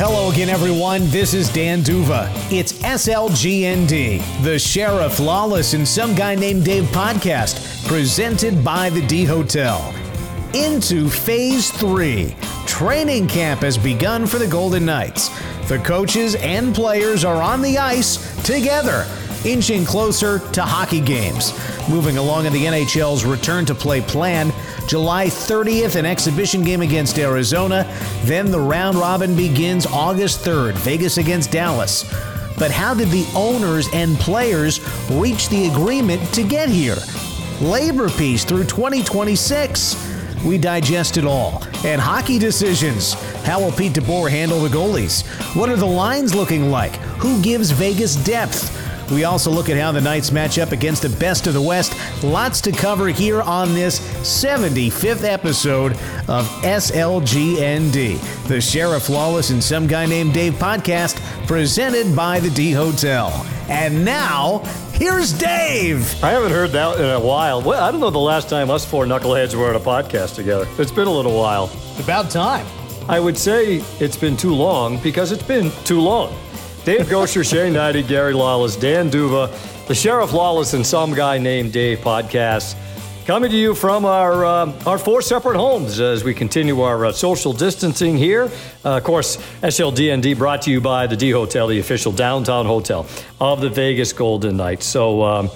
Hello again, everyone. This is Dan D'Uva. It's SLGND, the Sheriff Lawless and Some Guy Named Dave podcast, presented by the D Hotel. Into phase three. Training camp has begun for the Golden Knights. The coaches and players are on the ice together, inching closer to hockey games. Moving along in the NHL's return to play plan, July 30th, an exhibition game against Arizona. Then the round robin begins August 3rd, Vegas against Dallas. But how did the owners and players reach the agreement to get here? Labor peace through 2026. We digest it all. And hockey decisions. How will Pete DeBoer handle the goalies? What are the lines looking like? Who gives Vegas depth? We also look at how the Knights match up against the best of the West. Lots to cover here on this 75th episode of SLGND, the Sheriff Lawless and Some Guy Named Dave podcast, presented by the D Hotel. And now, here's Dave. I haven't heard that in a while. Well, I don't know the last time us four knuckleheads were on a podcast together. It's been a little while. About time. I would say it's been too long because it's been too long. Dave Goucher, Shane Hnidy, Gary Lawless, Dan D'Uva, the Sheriff Lawless, and some guy named Dave podcast. Coming to you from our uh, our four separate homes as we continue our uh, social distancing here. Uh, of course, SLGND brought to you by the D Hotel, the official downtown hotel of the Vegas Golden Knights. So, um,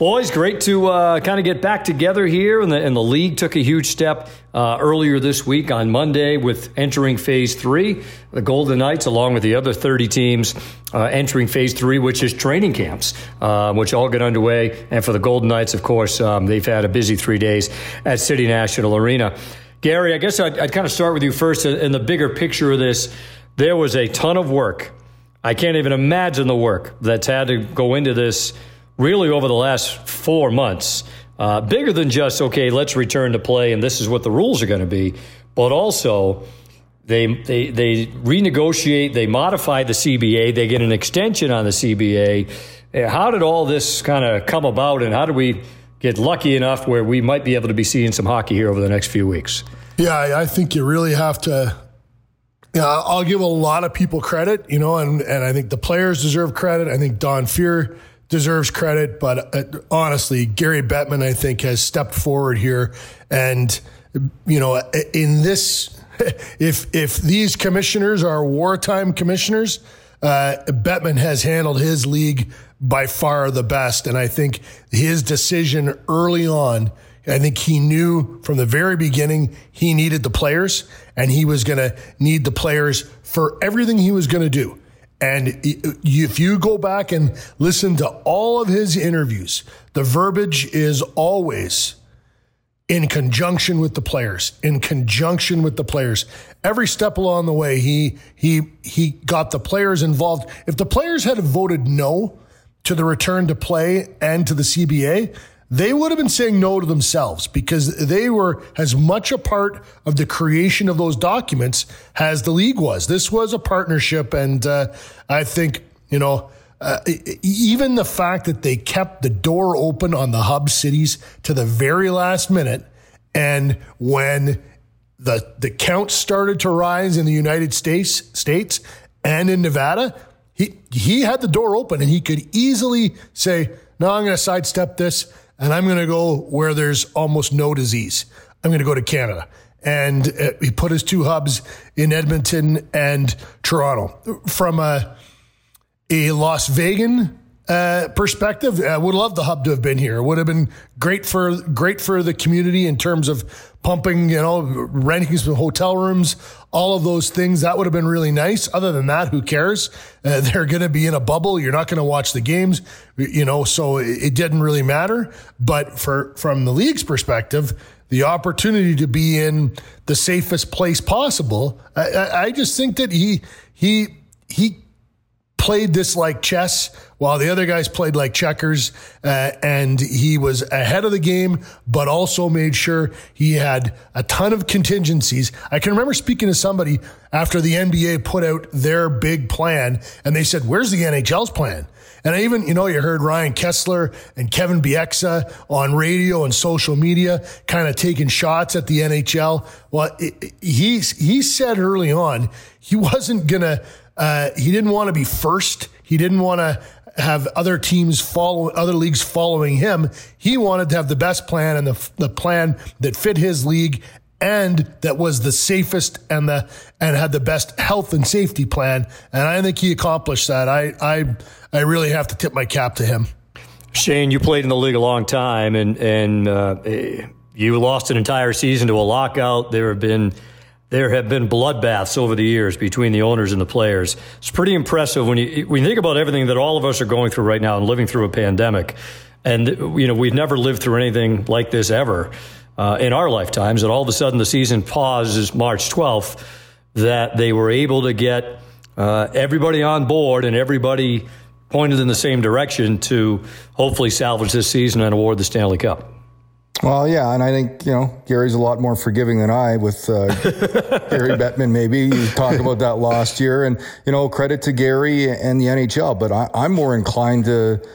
Boys, great to uh, kind of get back together here. And the, and the league took a huge step uh, earlier this week on Monday with entering phase three. The Golden Knights, along with the other 30 teams, uh, entering phase three, which is training camps, uh, which all get underway. And for the Golden Knights, of course, um, they've had a busy three days at City National Arena. Gary, I guess I'd, I'd kind of start with you first in the bigger picture of this. There was a ton of work. I can't even imagine the work that's had to go into this really over the last four months, uh, bigger than just, okay, let's return to play and this is what the rules are going to be, but also they, they, they renegotiate, they modify the CBA, they get an extension on the CBA. Uh, how did all this kind of come about and how did we get lucky enough where we might be able to be seeing some hockey here over the next few weeks? Yeah, I think you really have to yeah, I'll give a lot of people credit, you know, and, and I think the players deserve credit. I think Don Fehr deserves credit, but uh, honestly, Gary Bettman, I think, has stepped forward here. And, you know, in this, if, if these commissioners are wartime commissioners, uh, Bettman has handled his league by far the best. And I think his decision early on, I think he knew from the very beginning he needed the players and he was going to need the players for everything he was going to do. And if you go back and listen to all of his interviews, the verbiage is always in conjunction with the players, in conjunction with the players. Every step along the way, he he he got the players involved. If the players had voted no to the return to play and to the CBA, they would have been saying no to themselves because they were as much a part of the creation of those documents as the league was. This was a partnership, and uh, I think you know. Uh, even the fact that they kept the door open on the hub cities to the very last minute, and when the the count started to rise in the United States states and in Nevada, he he had the door open and he could easily say, "No, I'm going to sidestep this and I'm going to go where there's almost no disease. I'm going to go to Canada. And uh, he put his two hubs in Edmonton and Toronto. From a, a Las Vegan uh, perspective, I would love the hub to have been here. It would have been great for great for the community in terms of pumping, you know, renting some hotel rooms, all of those things. That would have been really nice. Other than that, who cares? Uh, they're going to be in a bubble. You're not going to watch the games, you know, so it, it didn't really matter. But for from the league's perspective, the opportunity to be in the safest place possible, I, I, I just think that he he he played this like chess while the other guys played like checkers. Uh, and he was ahead of the game, but also made sure he had a ton of contingencies. I can remember speaking to somebody after the NBA put out their big plan and they said, Where's the NHL's plan? And I even, you know, you heard Ryan Kesler and Kevin Bieksa on radio and social media kind of taking shots at the NHL. Well, it, he's, he said early on he wasn't going to, uh, he didn't want to be first. He didn't want to have other teams follow, other leagues following him. He wanted to have the best plan and the, the plan that fit his league and that was the safest and the and had the best health and safety plan. And I think he accomplished that. I I I really have to tip my cap to him. Shane, you played in the league a long time, and and uh, you lost an entire season to a lockout. There have been there have been bloodbaths over the years between the owners and the players. It's pretty impressive when you when you think about everything that all of us are going through right now and living through a pandemic. And you know we've never lived through anything like this ever uh, in our lifetimes. And all of a sudden the season pauses March 12th. That they were able to get uh, everybody on board and everybody pointed in the same direction to hopefully salvage this season and award the Stanley Cup. Well, yeah, and I think you know Gary's a lot more forgiving than I with uh, Gary Bettman. Maybe you talked about that last year, and you know credit to Gary and the NHL. But I, I'm more inclined to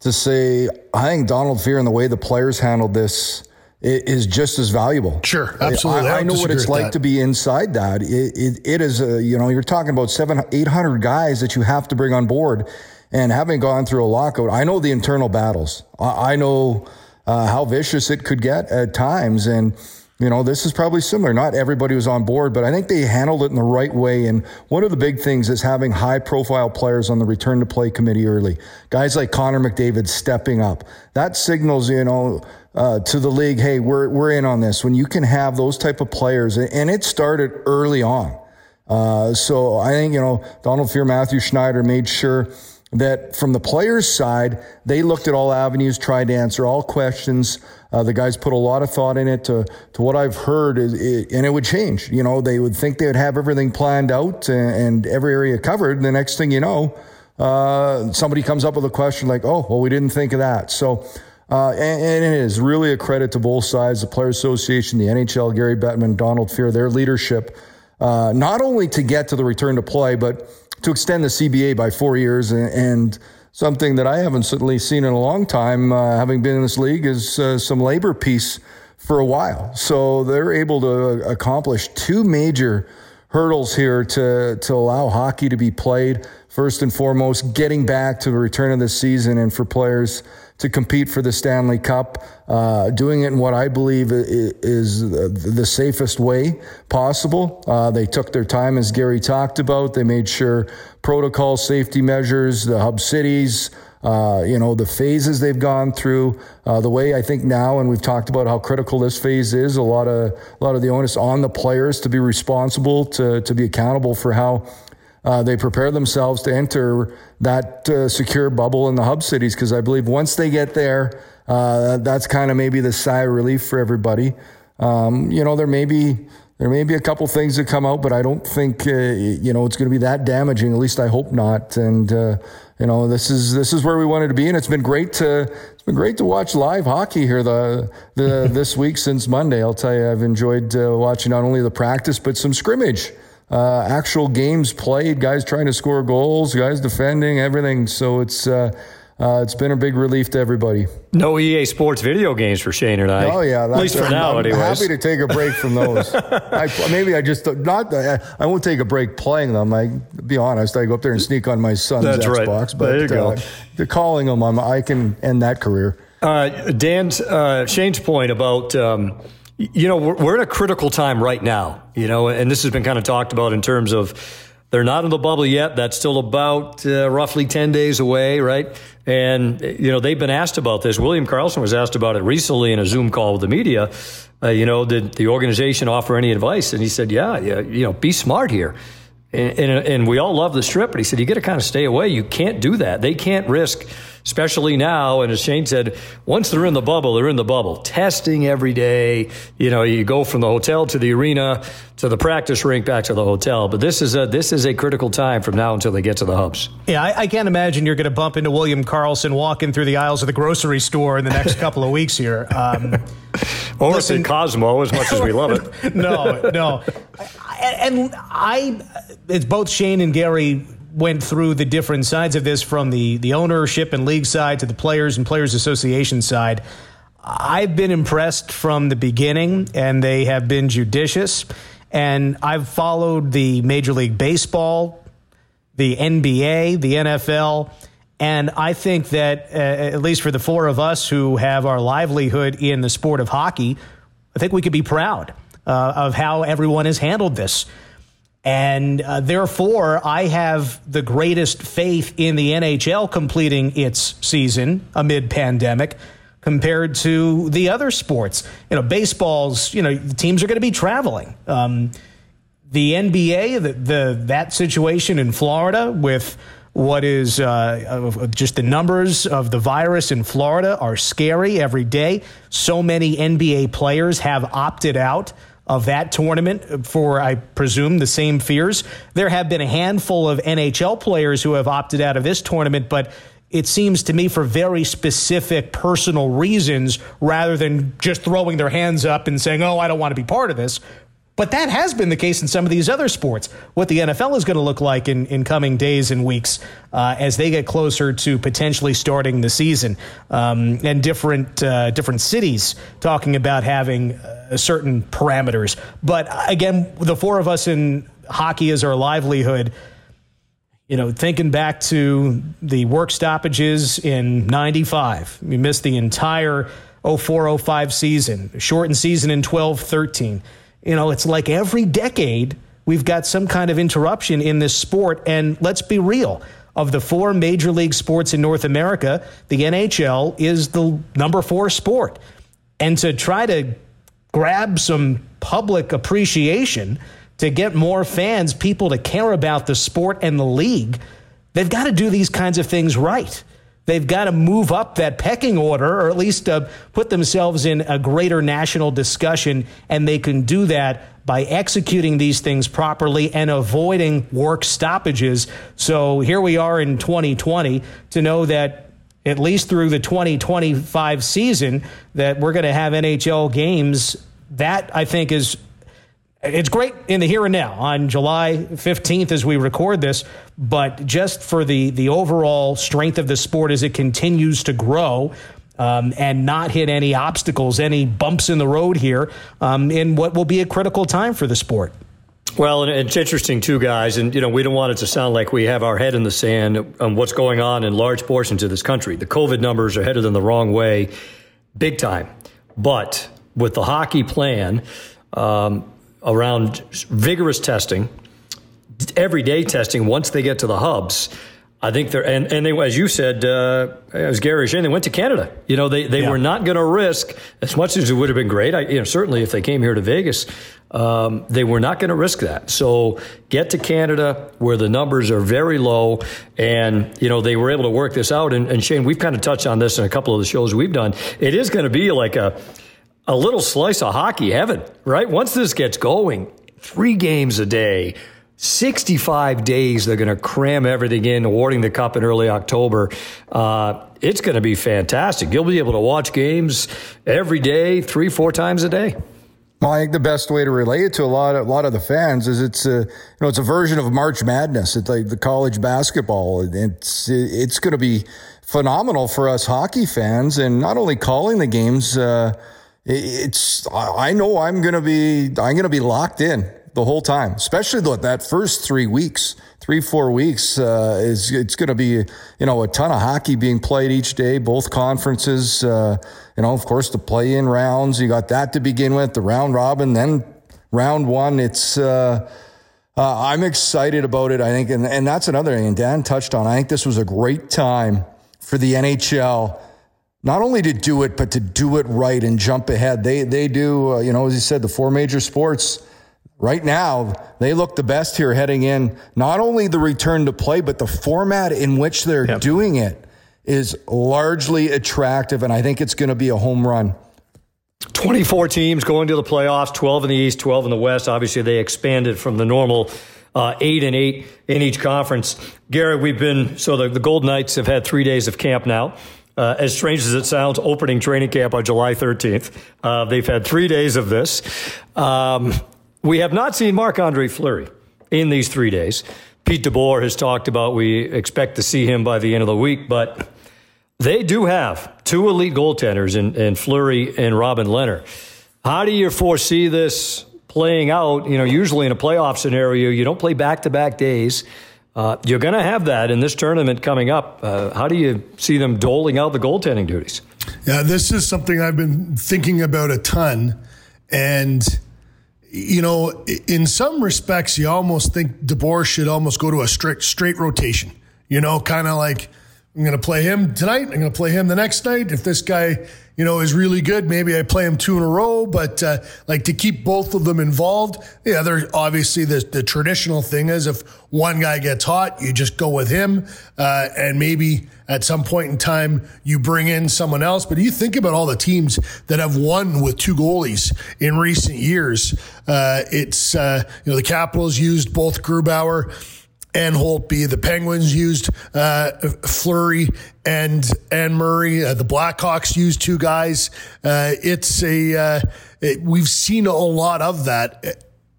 to say I think Donald Fehr and the way the players handled this is just as valuable. Sure, absolutely. I, I know what it's like that. to be inside that. It, it, it is a, you know, you're talking about seven, 800 guys that you have to bring on board. And having gone through a lockout, I know the internal battles. I, I know uh, how vicious it could get at times. And, you know, this is probably similar. Not everybody was on board, but I think they handled it in the right way. And one of the big things is having high profile players on the return to play committee early. Guys like Connor McDavid stepping up. That signals, you know, uh, to the league, hey, we're, we're in on this. When you can have those type of players, and it started early on. Uh, so I think, you know, Donald Fehr, Mathieu Schneider made sure that from the players' side, they looked at all avenues, tried to answer all questions. Uh, the guys put a lot of thought in it. To to what I've heard, is, it, and it would change. You know, they would think they would have everything planned out and, and every area covered. And the next thing you know, uh, somebody comes up with a question like, "Oh, well, we didn't think of that." So. Uh, and, and, it is really a credit to both sides, the Players Association, the NHL, Gary Bettman, Donald Fehr, their leadership, uh, not only to get to the return to play, but to extend the CBA by four years. And, and something that I haven't certainly seen in a long time, uh, having been in this league, is uh, some labor peace for a while. So they're able to accomplish two major hurdles here to, to allow hockey to be played. First and foremost, getting back to the return of the season and for players to compete for the Stanley Cup, uh, doing it in what I believe is the safest way possible. Uh, they took their time, as Gary talked about. They made sure protocol safety measures, the hub cities, uh, you know, the phases they've gone through, uh, the way I think now, and we've talked about how critical this phase is. A lot of a lot of the onus on the players to be responsible, to to be accountable for how uh, they prepare themselves to enter that uh, secure bubble in the hub cities because I believe once they get there, uh, that's kind of maybe the sigh of relief for everybody. Um, you know, there may be there may be a couple things that come out, but I don't think uh, you know it's going to be that damaging. At least I hope not. And uh, you know, this is this is where we wanted to be, and it's been great to it's been great to watch live hockey here the the this week since Monday. I'll tell you, I've enjoyed uh, watching not only the practice but some scrimmage uh, actual games played, guys trying to score goals, guys defending, everything. So it's uh, uh, it's been a big relief to everybody. No EA Sports video games for Shane and I. Oh yeah, at least for now. I'm anyways. happy to take a break from those. I, maybe I just not. I won't take a break playing them. I be honest. I go up there and sneak on my son's That's Xbox. Right. But there you go. Uh, calling them, I'm, i can end that career. Uh, Dan's uh, Shane's point about. Um, you know, we're, we're in a critical time right now, you know, and this has been kind of talked about in terms of they're not in the bubble yet. That's still about uh, roughly 10 days away, right? And, you know, they've been asked about this. William Karlsson was asked about it recently in a Zoom call with the media. Uh, you know, did the organization offer any advice? And he said, yeah, yeah, you know, be smart here. And, and, and we all love the strip, but he said, you got to kind of stay away. You can't do that. They can't risk especially now. And as Shane said, once they're in the bubble, they're in the bubble. Testing every day. You know, you go from the hotel to the arena to the practice rink back to the hotel. But this is a this is a critical time from now until they get to the hubs. Yeah, I, I can't imagine you're going to bump into William Karlsson walking through the aisles of the grocery store in the next couple of weeks here. Um, or listen, Cosmo, as much as we love it. no, no. And I, it's both Shane and Gary went through the different sides of this from the, the ownership and league side to the players and players association side. I've been impressed from the beginning, and they have been judicious. And I've followed the Major League Baseball, the NBA, the NFL, and I think that, uh, at least for the four of us who have our livelihood in the sport of hockey, I think we could be proud uh, of how everyone has handled this. And uh, therefore, I have the greatest faith in the NHL completing its season amid pandemic compared to the other sports. You know, baseball's, you know, the teams are going to be traveling. Um, the NBA, the, the, that situation in Florida with what is uh, just the numbers of the virus in Florida are scary every day. So many NBA players have opted out of that tournament uh, for, I presume, the same fears. There have been a handful of NHL players who have opted out of this tournament, but it seems to me for very specific personal reasons rather than just throwing their hands up and saying, oh, I don't want to be part of this. But that has been the case in some of these other sports. What the NFL is going to look like in, in coming days and weeks uh, as they get closer to potentially starting the season, um, and different uh, different cities talking about having uh, certain parameters. But again, the four of us in hockey is our livelihood you know, thinking back to the work stoppages in 95, we missed the entire 04 05 season, shortened season in 12 13. You know, it's like every decade we've got some kind of interruption in this sport. And let's be real of the four major league sports in North America, the NHL is the number four sport. And to try to grab some public appreciation, to get more fans, people to care about the sport and the league, they've got to do these kinds of things right. They've got to move up that pecking order or at least uh, put themselves in a greater national discussion. And they can do that by executing these things properly and avoiding work stoppages. So here we are in 2020 to know that at least through the 2025 season that we're going to have NHL games. That I think is it's great in the here and now on July 15th as we record this, but just for the, the overall strength of the sport as it continues to grow um, and not hit any obstacles, any bumps in the road here um, in what will be a critical time for the sport. Well, and it's interesting too, guys, and you know we don't want it to sound like we have our head in the sand on what's going on in large portions of this country. The COVID numbers are headed in the wrong way, big time. But with the hockey plan, um, around vigorous testing, everyday testing once they get to the hubs. I think they're, and, and they, as you said, uh, as Gary Shane they went to Canada. You know, they, they yeah. were not going to risk, as much as it would have been great, I, you know, certainly if they came here to Vegas, um, they were not going to risk that. So get to Canada where the numbers are very low. And, you know, they were able to work this out. And, and Shane, we've kind of touched on this in a couple of the shows we've done. It is going to be like a, a little slice of hockey heaven, right? Once this gets going, three games a day, 65 days, they're going to cram everything in, awarding the cup in early October. Uh, it's going to be fantastic. You'll be able to watch games every day, three, four times a day. Well, I think the best way to relate it to a lot of a lot of the fans is it's a you know it's a version of March Madness. It's like the college basketball. It's it's going to be phenomenal for us hockey fans, and not only calling the games. Uh, it's I know I'm gonna be I'm gonna be locked in the whole time, especially though that first three weeks, three four weeks uh, is it's gonna be you know a ton of hockey being played each day, both conferences. Uh, you know, of course, the play in rounds. You got that to begin with, the round robin, then round one. It's uh, uh, I'm excited about it. I think, and, and that's another thing. Dan touched on. I think this was a great time for the NHL not only to do it, but to do it right and jump ahead. They they do, uh, you know, as you said, the four major sports right now they look the best here heading in. Not only the return to play, but the format in which they're yep. doing it is largely attractive, and I think it's going to be a home run. 24 teams going to the playoffs, 12 in the East, 12 in the West. Obviously, they expanded from the normal uh, eight and eight in each conference. Garrett, we've been, so the, the Gold Knights have had three days of camp now. Uh, as strange as it sounds, opening training camp on July 13th. Uh, they've had three days of this. Um, we have not seen Marc Andre Fleury in these three days. Pete DeBoer has talked about we expect to see him by the end of the week, but they do have two elite goaltenders in, in Fleury and Robin Lehner. How do you foresee this playing out? You know, usually in a playoff scenario, you don't play back to back days. Uh, you're going to have that in this tournament coming up. Uh, how do you see them doling out the goaltending duties? Yeah, this is something I've been thinking about a ton. And, you know, in some respects, you almost think DeBoer should almost go to a straight, straight rotation, you know, kind of like I'm going to play him tonight. I'm going to play him the next night. If this guy you know, is really good. Maybe I play him two in a row, but uh, like to keep both of them involved. Yeah, there obviously the, the traditional thing is if one guy gets hot, you just go with him, uh, and maybe at some point in time you bring in someone else. But you think about all the teams that have won with two goalies in recent years. Uh, it's uh, you know the Capitals used both Grubauer and Holtby. The Penguins used uh, Fleury and and Murray. Uh, the Blackhawks used two guys. Uh, it's a uh, it, we've seen a lot of that.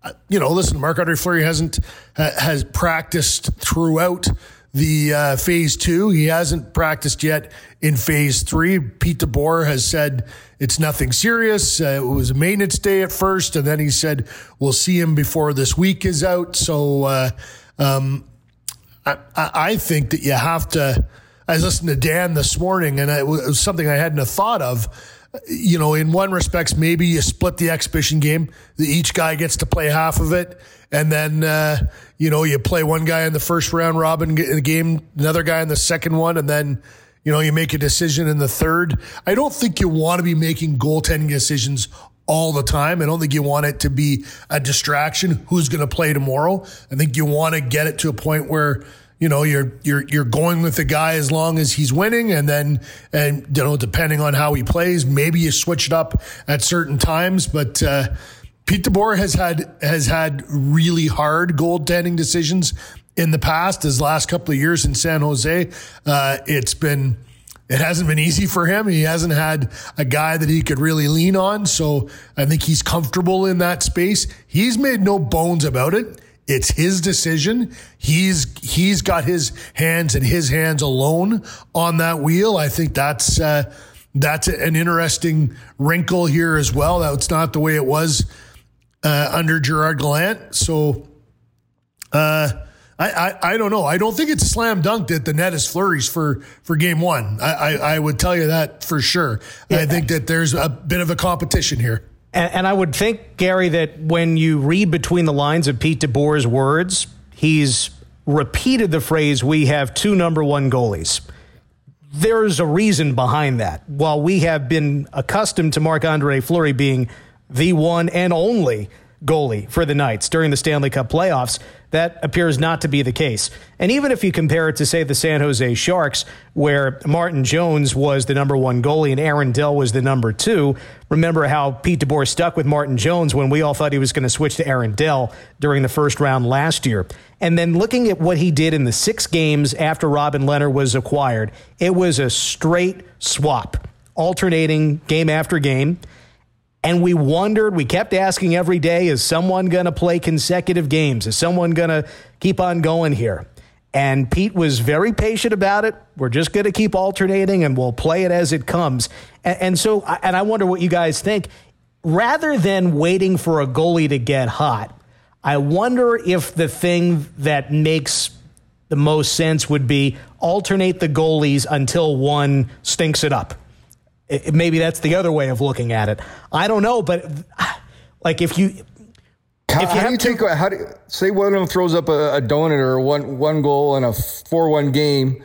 Uh, you know, listen, Marc Andre Fleury hasn't has practiced throughout the uh, phase two. He hasn't practiced yet in phase three. Pete DeBoer has said it's nothing serious. Uh, it was a maintenance day at first, and then he said we'll see him before this week is out. So uh, um, I, I think that you have to. I listened to Dan this morning, and it was something I hadn't thought of. You know, in one respects, maybe you split the exhibition game. Each guy gets to play half of it, and then uh, you know you play one guy in the first round robin game, another guy in the second one, and then you know you make a decision in the third. I don't think you want to be making goaltending decisions all the time. I don't think you want it to be a distraction. Who's going to play tomorrow? I think you want to get it to a point where you know you're you're you're going with the guy as long as he's winning, and then and you know depending on how he plays, maybe you switch it up at certain times. But uh, Pete DeBoer has had has had really hard goaltending decisions in the past. His last couple of years in San Jose, uh, it's been it hasn't been easy for him. He hasn't had a guy that he could really lean on. So I think he's comfortable in that space. He's made no bones about it. It's his decision. He's he's got his hands and his hands alone on that wheel. I think that's uh, that's an interesting wrinkle here as well. That's not the way it was uh, under Gerard Gallant. So uh, I, I, I don't know. I don't think it's a slam dunk that the net is Fleury's for for game one. I, I, I would tell you that for sure. Yeah. I think that there's a bit of a competition here. And, and, I would think, Gary, that when you read between the lines of Pete DeBoer's words, he's repeated the phrase, we have two number one goalies. There's a reason behind that. While we have been accustomed to Marc Andre Fleury being the one and only goalie for the Knights during the Stanley Cup playoffs. That appears not to be the case. And even if you compare it to, say, the San Jose Sharks, where Martin Jones was the number one goalie and Aaron Dell was the number two, remember how Pete DeBoer stuck with Martin Jones when we all thought he was going to switch to Aaron Dell during the first round last year. And then looking at what he did in the six games after Robin Lehner was acquired, it was a straight swap, alternating game after game. And we wondered, we kept asking every day, is someone going to play consecutive games? Is someone going to keep on going here? And Pete was very patient about it. We're just going to keep alternating and we'll play it as it comes. And, and, so, and I wonder what you guys think. Rather than waiting for a goalie to get hot, I wonder if the thing that makes the most sense would be alternate the goalies until one stinks it up it, maybe that's the other way of looking at it. I don't know, but like if you. How, if you how do you to, take? How do you, say one of them throws up a, a donut or one one goal in a four one game?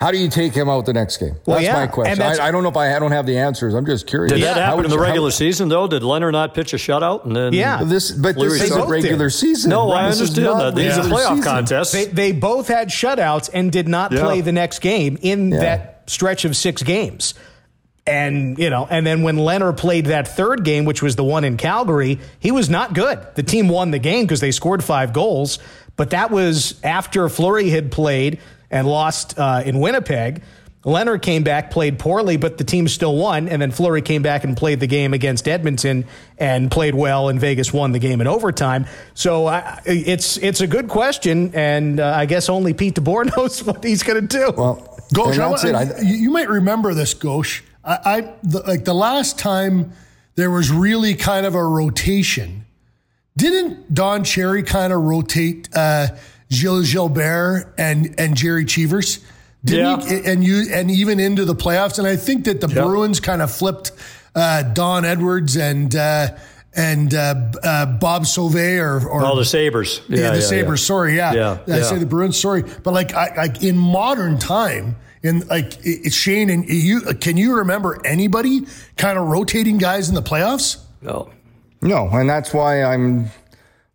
How do you take him out the next game? Well, that's yeah. my question. That's, I, I, don't know if I, I, don't have the answers. I'm just curious. Did yeah. that happen in the regular how, season though? Did Lehner not pitch a shutout and then? Yeah, this but this is a regular did. season. No, right? I understand that. These are playoff season. contests. They, they, both had shutouts and did not yeah. play the next game in that stretch of six games. And, you know, and then when Lehner played that third game, which was the one in Calgary, he was not good. The team won the game because they scored five goals. But that was after Fleury had played and lost uh, in Winnipeg. Lehner came back, played poorly, but the team still won. And then Fleury came back and played the game against Edmonton and played well, and Vegas won the game in overtime. So uh, it's it's a good question, and uh, I guess only Pete DeBoer knows what he's going to do. Well, Gosh, I, I, you might remember this, Gosh. I, I the, like the last time there was really kind of a rotation. Didn't Don Cherry kind of rotate uh, Gilles Gilbert and and Gerry Cheevers? Didn't yeah. He, and you and even into the playoffs. And I think that the yep. Bruins kind of flipped uh, Don Edwards and uh, and uh, uh Bob Sauvé or, or oh the Sabres. Yeah, yeah the yeah, Sabres. Sorry, yeah. yeah, I say the Bruins. Sorry, but like I, like in modern time. In like it's Shane and you, uh, can you remember anybody kind of rotating guys in the playoffs? No, no, and that's why I'm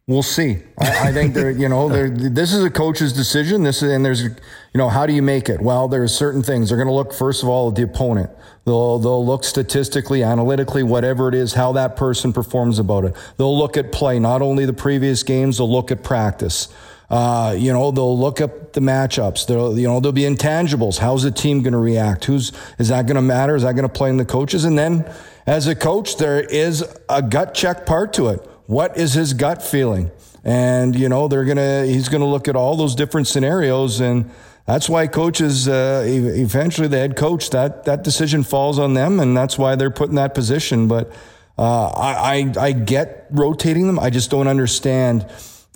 We'll see. I, I think there, you know, this is a coach's decision. This is, and there's, you know, how do you make it? Well, there's certain things. They're going to look first of all at the opponent. They'll they'll look statistically, analytically, whatever it is, how that person performs about it. They'll look at play, not only the previous games. They'll look at practice. Uh, you know, they'll look up the matchups. They'll, you know, there'll be intangibles. How's the team going to react? Who's is that going to matter? Is that going to play in the coaches? And then, as a coach, there is a gut check part to it what is his gut feeling? And, you know, they're going to, he's going to look at all those different scenarios. And that's why coaches, uh, eventually the head coach, that, that decision falls on them. And that's why they're put in that position. But, uh, I, I, I, get rotating them. I just don't understand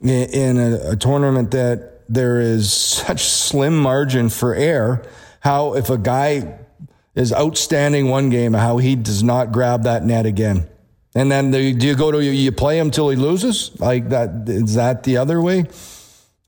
in, a, a tournament that there is such slim margin for error. How if a guy is outstanding one game, how he does not grab that net again. And then do you go to you play him till he loses? Like that is that the other way?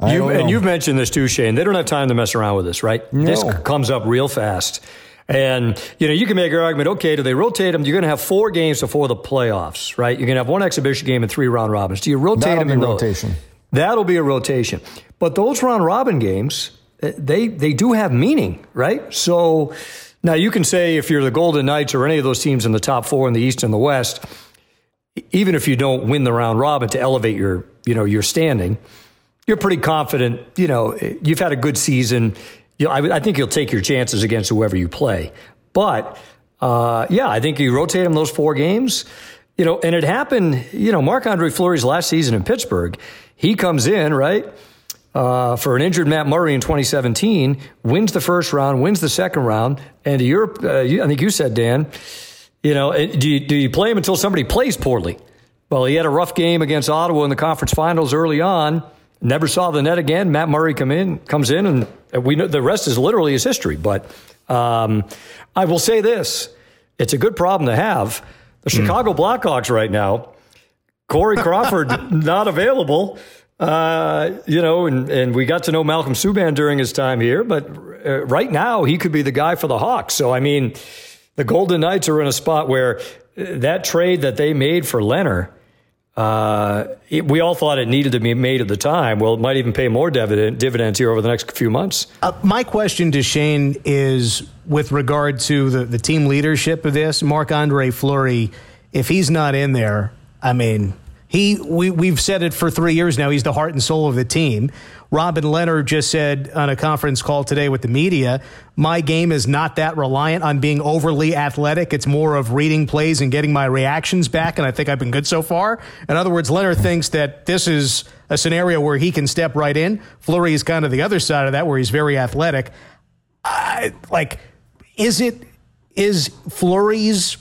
You, and you've mentioned this too, Shane. They don't have time to mess around with this, right? No. This comes up real fast. And, you know, you can make an argument, okay, do they rotate them? You're going to have four games before the playoffs, right? You're going to have one exhibition game and three round robins. Do you rotate That'll them in rotation. Those? That'll be a rotation. But those round robin games, eh, they, they do have meaning, right? So now you can say if you're the Golden Knights or any of those teams in the top four in the East and the West, even if you don't win the round robin to elevate your, you know, your standing, you're pretty confident. You know, you've had a good season. You know, I, I think you'll take your chances against whoever you play. But uh, yeah, I think you rotate them those four games. You know, and it happened. You know, Marc Andre Fleury's last season in Pittsburgh, he comes in right. Uh, for an injured Matt Murray in 2017, wins the first round, wins the second round, and Europe. Uh, you, I think you said Dan, you know, do you, do you play him until somebody plays poorly? Well, he had a rough game against Ottawa in the conference finals early on. Never saw the net again. Matt Murray come in, comes in, and we know the rest is literally his history. But um, I will say this: it's a good problem to have. The mm. Chicago Blackhawks right now, Corey Crawford not available. Uh, you know, and, and we got to know Malcolm Subban during his time here, but uh, right now he could be the guy for the Hawks. So I mean the Golden Knights are in a spot where uh, that trade that they made for Lehner, uh, it, we all thought it needed to be made at the time. Well, it might even pay more dividend, dividends here over the next few months. Uh, my question to Shane is with regard to the, the team leadership of this. Marc Andre Fleury, if he's not in there, I mean, he we, we've said it for three years now. He's the heart and soul of the team. Robin Lehner just said on a conference call today with the media, my game is not that reliant on being overly athletic. It's more of reading plays and getting my reactions back, and I think I've been good so far. In other words, Lehner thinks that this is a scenario where he can step right in. Fleury is kind of the other side of that, where he's very athletic. I, like, is it is Fleury's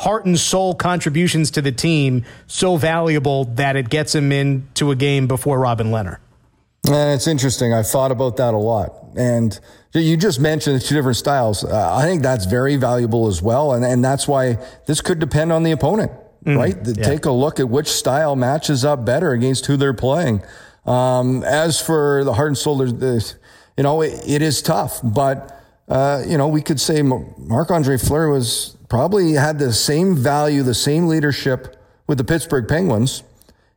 heart and soul contributions to the team so valuable that it gets him into a game before Robin Lehner? And it's interesting. I've thought about that a lot. And you just mentioned the two different styles. Uh, I think that's very valuable as well. And, and that's why this could depend on the opponent, mm, right? The, yeah. Take a look at which style matches up better against who they're playing. Um, as for the heart and soul, there's, you know, it, it is tough, but, uh, you know, we could say Marc Andre Fleury was probably had the same value, the same leadership with the Pittsburgh Penguins,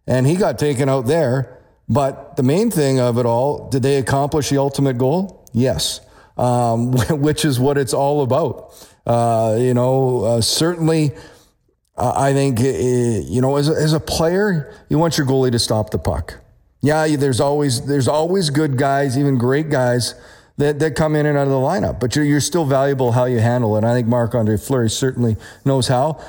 and he got taken out there but the main thing of it all, did they accomplish the ultimate goal? Yes, um, which is what it's all about. Uh, you know, uh, certainly, uh, I think, uh, you know, as a, as a player, you want your goalie to stop the puck. Yeah, there's always there's always good guys, even great guys that, that come in and out of the lineup. But you're, you're still valuable how you handle it. I think Marc Andre Fleury certainly knows how.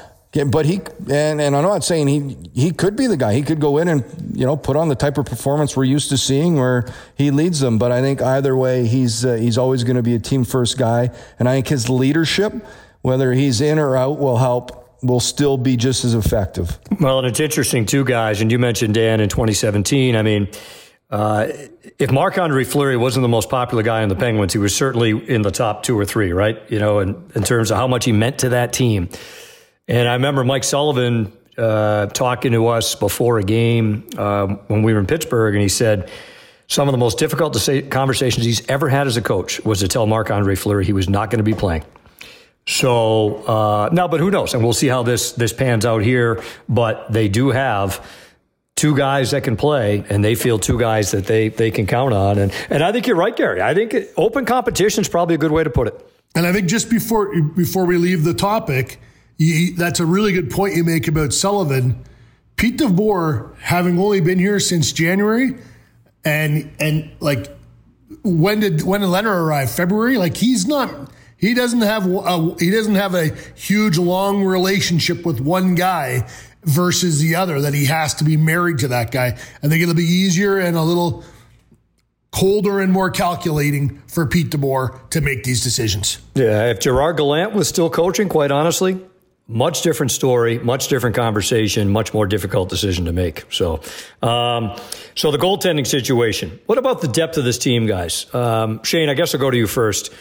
But he and, and I'm not saying he he could be the guy. He could go in and you know put on the type of performance we're used to seeing where he leads them. But I think either way, he's uh, he's always going to be a team first guy. And I think his leadership, whether he's in or out, will help will still be just as effective. Well, and it's interesting too, guys. And you mentioned Dan in 2017. I mean. Uh, if Marc Andre Fleury wasn't the most popular guy in the Penguins, he was certainly in the top two or three, right? You know, in, in terms of how much he meant to that team. And I remember Mike Sullivan uh, talking to us before a game um, when we were in Pittsburgh, and he said some of the most difficult to say conversations he's ever had as a coach was to tell Marc Andre Fleury he was not going to be playing. So uh, now, but who knows? And we'll see how this this pans out here. But they do have two guys that can play, and they feel two guys that they they can count on. And and I think you're right, Gary. I think open competition is probably a good way to put it. And I think just before before we leave the topic, you, that's a really good point you make about Sullivan. Pete DeBoer, having only been here since January, and and like when did when did Lehner arrive? February. Like he's not. He doesn't have a he doesn't have a huge long relationship with one guy versus the other that he has to be married to that guy. I think it'll be easier and a little colder and more calculating for Pete DeBoer to make these decisions. Yeah, if Gerard Gallant was still coaching, quite honestly, much different story, much different conversation, much more difficult decision to make. So, um, so the goaltending situation. What about the depth of this team, guys? Um, Shane, I guess I'll go to you first.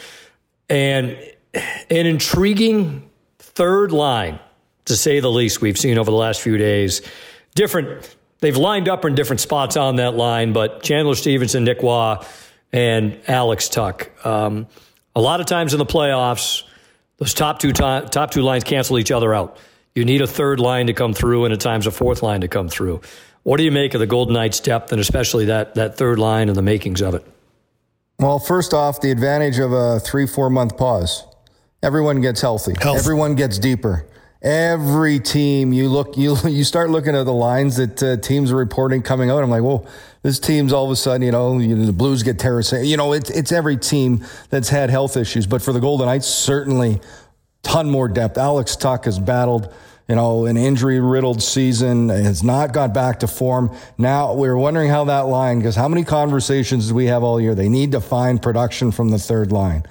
And an intriguing third line, to say the least, we've seen over the last few days. Different, they've lined up in different spots on that line, but Chandler Stephenson, Nick Roy, and Alex Tuch. Um, a lot of times in the playoffs, those top two top two lines cancel each other out. You need a third line to come through, and at times a fourth line to come through. What do you make of the Golden Knights' depth, and especially that that third line and the makings of it? Well, first off, the advantage of a three four month pause. Everyone gets healthy. Health. Everyone gets deeper. Every team you look you you start looking at the lines that uh, teams are reporting coming out. I'm like, whoa, this team's all of a sudden, you know, you know the Blues get Tarasenko. You know, it's it's every team that's had health issues. But for the Golden Knights, certainly ton more depth. Alex Tuch has battled, you know, an injury riddled season, has not got back to form. Now we're wondering how that line, because how many conversations do we have all year? They need to find production from the third line.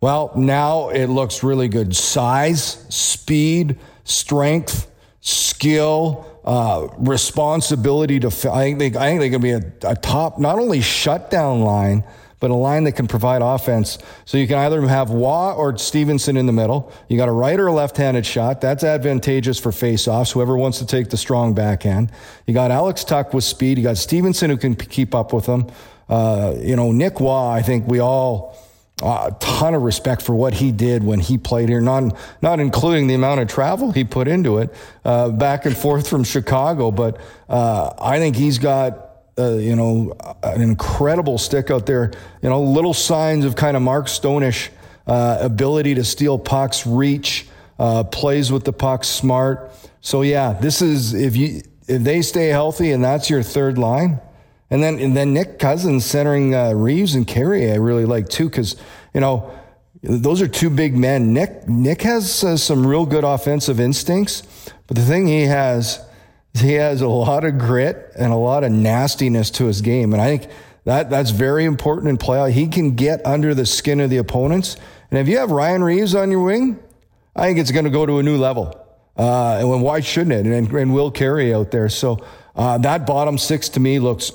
Well, now it looks really good. Size, speed, strength, skill, uh, responsibility to. I think they, I think they're going to be a, a top, not only shutdown line, but a line that can provide offense. So you can either have Roy or Stephenson in the middle. You got a right or left-handed shot. That's advantageous for face-offs. Whoever wants to take the strong backhand. You got Alex Tuch with speed. You got Stephenson who can keep up with them. Uh, you know, Nick Waugh, I think we all a ton of respect for what he did when he played here, not, not including the amount of travel he put into it, uh, back and forth from Chicago. But uh, I think he's got, uh, you know, an incredible stick out there. You know, little signs of kind of Mark Stonish uh, ability to steal pucks, reach, uh, plays with the puck, smart. So yeah, this is if you if they stay healthy and that's your third line and then and then Nick Cousins centering uh, Reaves and Carrier, I really like too, because you know those are two big men. Nick Nick has uh, some real good offensive instincts, but the thing he has he has a lot of grit and a lot of nastiness to his game, and I think that that's very important in playoff. He can get under the skin of the opponents, and if you have Ryan Reaves on your wing, I think it's going to go to a new level. Uh, and why shouldn't it? And, and Will Carrier out there. So uh, that bottom six to me looks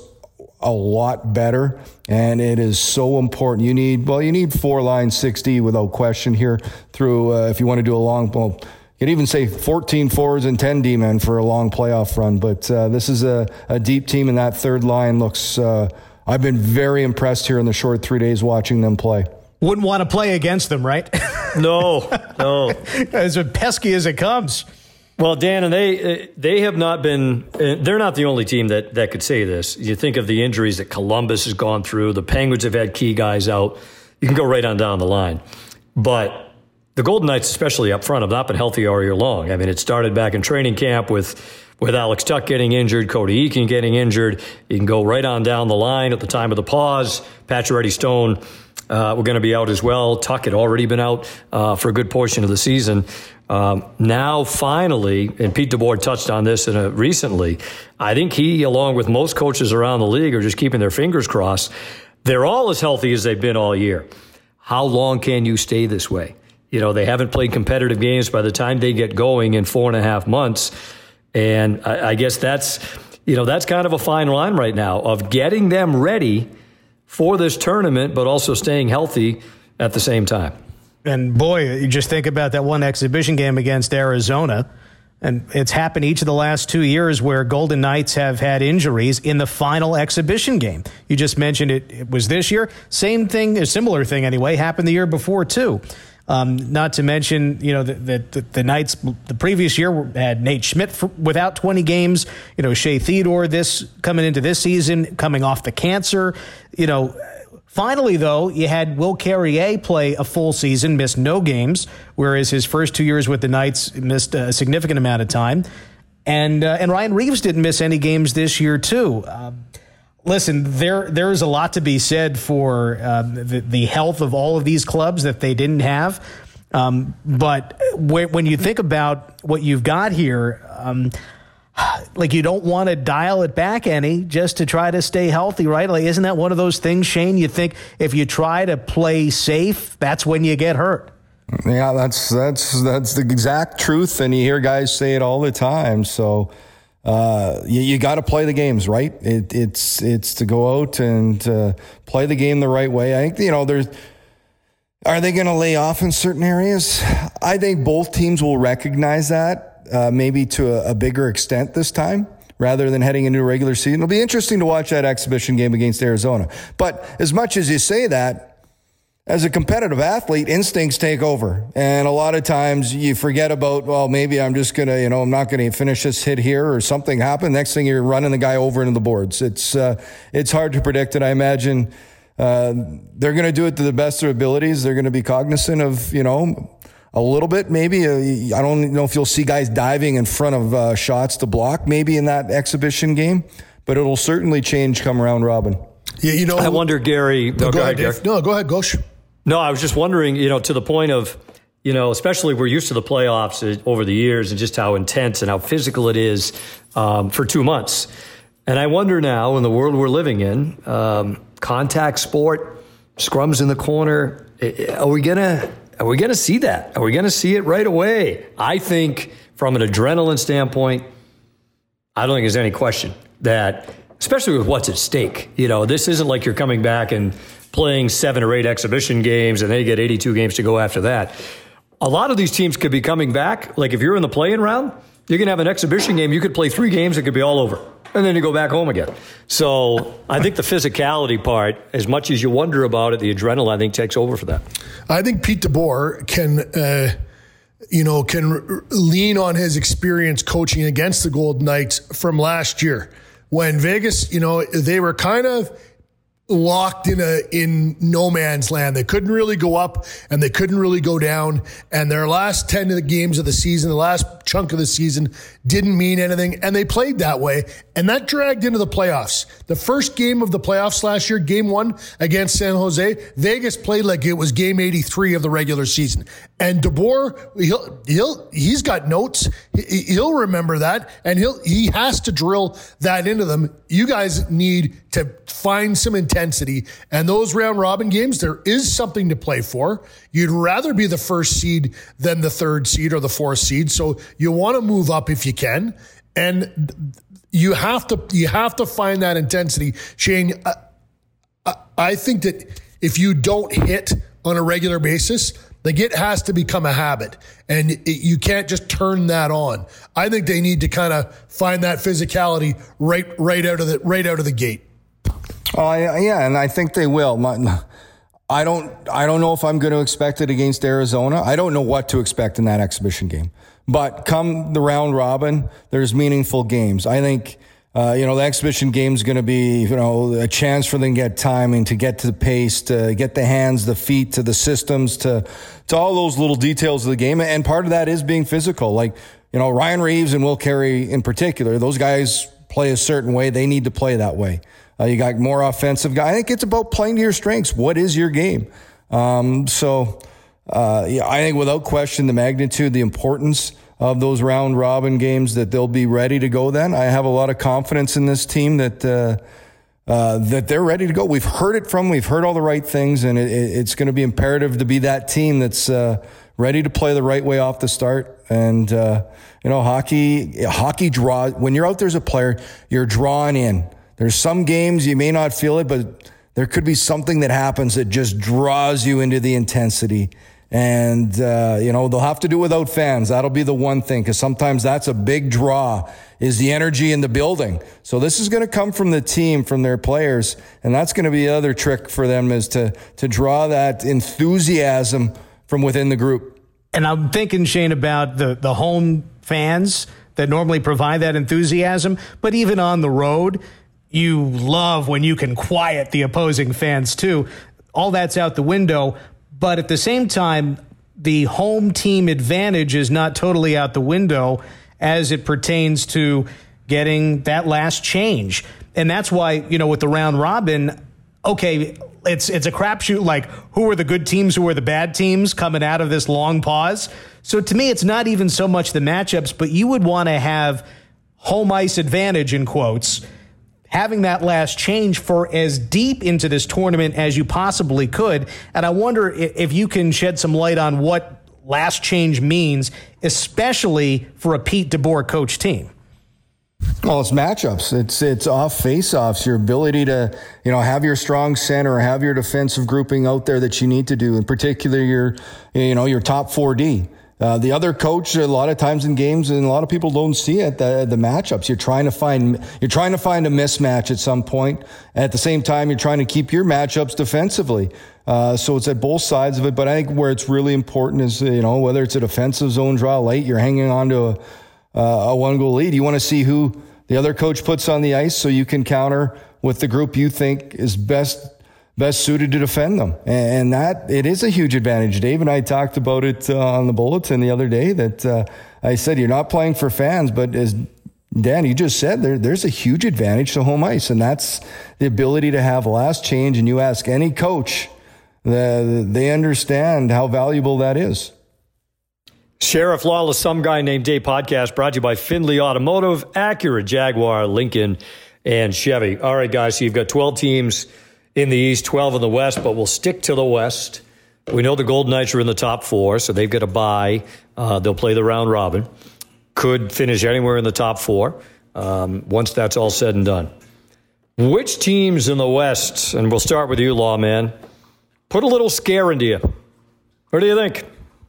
a lot better. And it is so important. You need, well, you need four line 60 without question here through, uh, if you want to do a long, well, you could even say 14 fours and 10 D men for a long playoff run. But uh, this is a, a, deep team, and that third line looks, uh, I've been very impressed here in the short three days watching them play. Wouldn't want to play against them, right? no, no. as pesky as it comes. Well, Dan, and they they have not been. Uh, they're not the only team that that could say this. You think of the injuries that Columbus has gone through. The Penguins have had key guys out. You can go right on down the line, but the Golden Knights, especially up front, have not been healthy all year long. I mean, it started back in training camp with with Alex Tuch getting injured, Cody Eakin getting injured. You can go right on down the line at the time of the pause. Pacioretty Stone uh, were going to be out as well. Tuch had already been out uh, for a good portion of the season. Um, now, finally, and Pete DeBoer touched on this a, recently, I think he, along with most coaches around the league, are just keeping their fingers crossed. They're all as healthy as they've been all year. How long can you stay this way? You know, they haven't played competitive games by the time they get going in four and a half months. And I, I guess that's, you know, that's kind of a fine line right now of getting them ready for this tournament, but also staying healthy at the same time. And boy, you just think about that one exhibition game against Arizona. And it's happened each of the last two years where Golden Knights have had injuries in the final exhibition game. You just mentioned it, it was this year. Same thing, a similar thing anyway, happened the year before too. Um, not to mention, you know, the, the, the, Knights the previous year had Nate Schmidt for, without 20 games. You know, Shea Theodore this coming into this season, coming off the cancer. You know, Finally, though, you had Will Carrier play a full season, missed no games, whereas his first two years with the Knights missed a significant amount of time. And uh, and Ryan Reaves didn't miss any games this year too. Um, listen, there there is a lot to be said for um, the, the, health of all of these clubs that they didn't have. Um, but when you think about what you've got here, um, like you don't want to dial it back any just to try to stay healthy, right? Like, isn't that one of those things, Shane? You think if you try to play safe, that's when you get hurt. Yeah, that's that's that's the exact truth, and you hear guys say it all the time. So uh, you, you got to play the games right. It, it's it's to go out and uh, play the game the right way. I think you know there's. Are they going to lay off in certain areas? I think both teams will recognize that uh, maybe to a, a, bigger extent this time rather than heading into a regular season. It'll be interesting to watch that exhibition game against Arizona. But as much as you say that, as a competitive athlete, instincts take over. And a lot of times you forget about, well, maybe I'm just going to, you know, I'm not going to finish this hit here or something happened. Next thing you're running the guy over into the boards. It's, uh, it's hard to predict. And I imagine, uh, they're going to do it to the best of their abilities. They're going to be cognizant of, you know, a little bit, maybe. Uh, I don't know if you'll see guys diving in front of uh, shots to block, maybe in that exhibition game, but it'll certainly change come around robin. Yeah, you know. I wonder, Gary. No, go, go, ahead, ahead No, go ahead, Gosh. No, I was just wondering, you know, to the point of, you know, especially we're used to the playoffs uh, over the years and just how intense and how physical it is um, for two months. And I wonder now, in the world we're living in, um, contact sport, scrums in the corner, are we to are we to see that? Are we to see it right away? I think from an adrenaline standpoint, I don't think there's any question that, especially with what's at stake, you know, this isn't like you're coming back and playing seven or eight exhibition games and they get 82 games to go after that. A lot of these teams could be coming back. Like if you're in the playing round, you're going to have an exhibition game. You could play three games, it could be all over and then you go back home again. So I think the physicality part, as much as you wonder about it, the adrenaline I think takes over for that. I think Pete DeBoer can. Uh, you know, can lean on his experience coaching against the Golden Knights from last year when Vegas, you know, they were kind of locked in a in no man's land. They couldn't really go up and they couldn't really go down. And their last ten of the games of the season, the last chunk of the season, didn't mean anything. And they played that way, and that dragged into the playoffs. The first game of the playoffs last year, Game One against San Jose, Vegas played like it was Game eighty three of the regular season. And DeBoer, he'll he'll he's got notes. He'll remember that, and he'll he has to drill that into them. You guys need to find some intensity. And those round robin games, there is something to play for. You'd rather be the first seed than the third seed or the fourth seed. So you want to move up if you can. And you have to, you have to find that intensity. Shane, I, I think that if you don't hit on a regular basis, like it has to become a habit and it, you can't just turn that on. I think they need to kind of find that physicality right, right out of the, right out of the gate. Oh yeah, and I think they will. I don't. I don't know if I'm going to expect it against Arizona. I don't know what to expect in that exhibition game. But come the round robin, there's meaningful games. I think. Uh, you know, the exhibition game is going to be, you know, a chance for them to get timing, to get to the pace, to get the hands, the feet, to the systems, to, to all those little details of the game. And part of that is being physical. Like, you know, Ryan Reaves and Will Carrier in particular, those guys play a certain way. They need to play that way. Uh, you got more offensive guy. I think it's about playing to your strengths. What is your game? Um, so, uh, yeah, I think without question, the magnitude, the importance of those round robin games that they'll be ready to go. Then I have a lot of confidence in this team that. Uh, uh, that they're ready to go. We've heard it from, we've heard all the right things, and it, it's going to be imperative to be that team that's uh, ready to play the right way off the start. And uh, you know, hockey, hockey draw. When you're out there as a player, you're drawn in. There's some games you may not feel it, but there could be something that happens that just draws you into the intensity. And, uh, you know, they'll have to do without fans. That'll be the one thing, because sometimes that's a big draw is the energy in the building. So this is going to come from the team, from their players. And that's going to be the other trick for them is to, to draw that enthusiasm from within the group. And I'm thinking, Shane, about the, the home fans that normally provide that enthusiasm, but even on the road, you love when you can quiet the opposing fans too. All that's out the window. But at the same time, the home team advantage is not totally out the window as it pertains to getting that last change. And that's why, you know, with the round robin, okay, it's it's a crapshoot like who are the good teams, who are the bad teams coming out of this long pause. So to me, it's not even so much the matchups, but you would want to have home ice advantage in quotes having that last change for as deep into this tournament as you possibly could. And I wonder if you can shed some light on what last change means, especially for a Pete DeBoer coach team. Well, it's matchups. It's it's off face-offs. Your ability to you know have your strong center, have your defensive grouping out there that you need to do. In particular, your you know your top four D. Uh, the other coach, a lot of times in games, and a lot of people don't see it. The, the matchups you're trying to find, you're trying to find a mismatch at some point. At the same time, you're trying to keep your matchups defensively. Uh, so it's at both sides of it. But I think where it's really important is, you know, whether it's a defensive zone draw late, you're hanging on to a, a one goal lead. You want to see who the other coach puts on the ice so you can counter with the group you think is best best suited to defend them. And that, it is a huge advantage. Dave and I talked about it uh, on the bulletin the other day that uh, I said, you're not playing for fans, but as Dan, you just said there, there's a huge advantage to home ice, and that's the ability to have last change. And you ask any coach, the, they understand how valuable that is. Sheriff Lawless, some guy named Dave podcast brought to you by Findlay Automotive, Acura, Jaguar, Lincoln, and Chevy. All right, guys, so you've got 12 teams in the East, 12 in the West, but we'll stick to the West. We know the Golden Knights are in the top four, so they've got a bye. Uh, they'll play the round robin. Could finish anywhere in the top four um, once that's all said and done. Which teams in the West, and we'll start with you, Lawman, put a little scare into you? What do you think?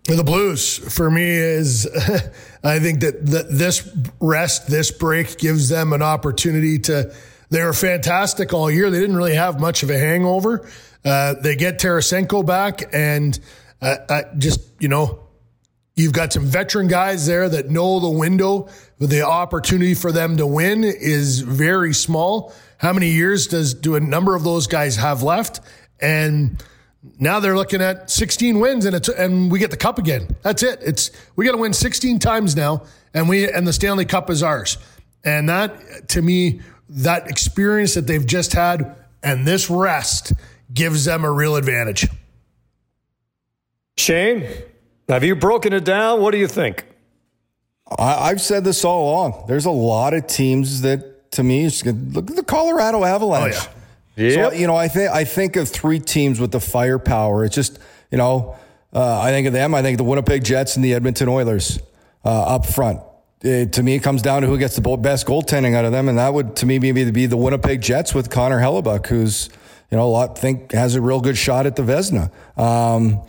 The Blues, for me, is I think that the, this rest, this break gives them an opportunity to they were fantastic all year. They didn't really have much of a hangover. Uh, they get Tarasenko back, and uh, just you know, you've got some veteran guys there that know the window. But the opportunity for them to win is very small. How many years does do a number of those guys have left? And now they're looking at 16 wins, and it's and we get the cup again. That's it. It's we got to win 16 times now, and we and the Stanley Cup is ours. And that to me that experience that they've just had and this rest gives them a real advantage. Shane, have you broken it down? What do you think? I, have said this all along. There's a lot of teams that, to me, look at the Colorado Avalanche. Oh, yeah. Yep. So, you know, I think I think of three teams with the firepower. It's just, you know, uh, I think of them. I think the Winnipeg Jets and the Edmonton Oilers uh, up front it, to me, it comes down to who gets the best goaltending out of them, and that would, to me, maybe be the Winnipeg Jets with Connor Hellebuyck, who's you know a lot think has a real good shot at the Vezina. Um,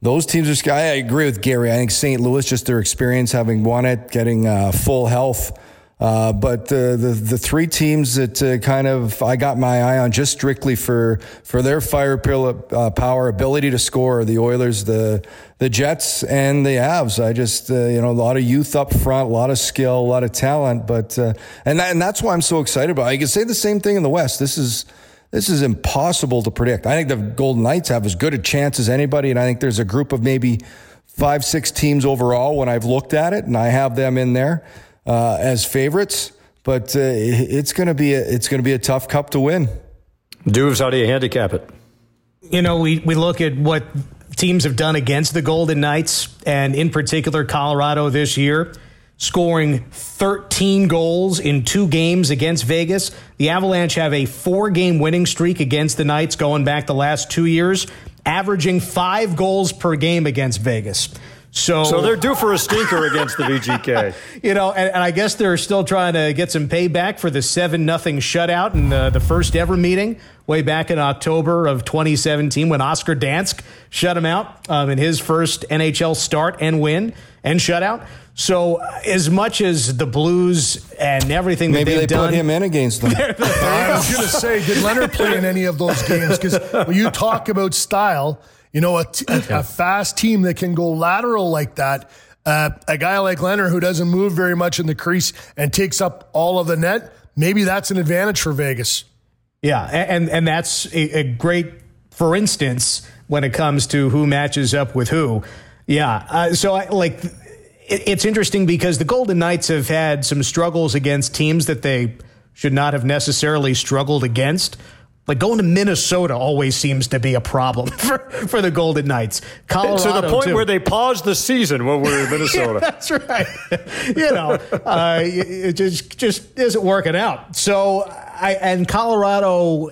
those teams are. I agree with Gary. I think St. Louis, just their experience having won it, getting uh, full health uh, but the, the, the three teams that uh, kind of I got my eye on just strictly for for their fire uh, power ability to score the Oilers the the Jets and the Avs. I just uh, you know a lot of youth up front a lot of skill a lot of talent but uh, and that, and that's why I'm so excited about it. I can say the same thing in the West. This is this is impossible to predict. I think the Golden Knights have as good a chance as anybody and I think there's a group of maybe five six teams overall when I've looked at it and I have them in there uh, as favorites. but uh, it's going to be a, it's going to be a tough cup to win. Duvs, how do you handicap it? You know, we, we look at what teams have done against the Golden Knights, and in particular, Colorado this year, scoring 13 goals in two games against Vegas. The Avalanche have a four game winning streak against the Knights going back the last two years, averaging five goals per game against Vegas. So, so they're due for a stinker against the VGK. You know, and, and, I guess they're still trying to get some payback for the seven nothing shutout in the, the first ever meeting way back in October of 2017 when Oscar Dansk shut him out um, in his first NHL start and win and shutout. So as much as the Blues and everything maybe that they've they done, put him in against them. I was going to say, did Lehner play in any of those games? Because when you talk about style you know, a, t- a, a fast team that can go lateral like that. Uh, a guy like Lehner who doesn't move very much in the crease and takes up all of the net, maybe that's an advantage for Vegas. Yeah, and and that's a, a great, for instance, when it comes to who matches up with who. Yeah, uh, so I like. It, it's interesting because the Golden Knights have had some struggles against teams that they should not have necessarily struggled against. Like going to Minnesota always seems to be a problem for, for the Golden Knights. Colorado, to the point too. where they paused the season when we were in Minnesota. yeah, that's right. you know, uh, it just just isn't working out. So, I and Colorado,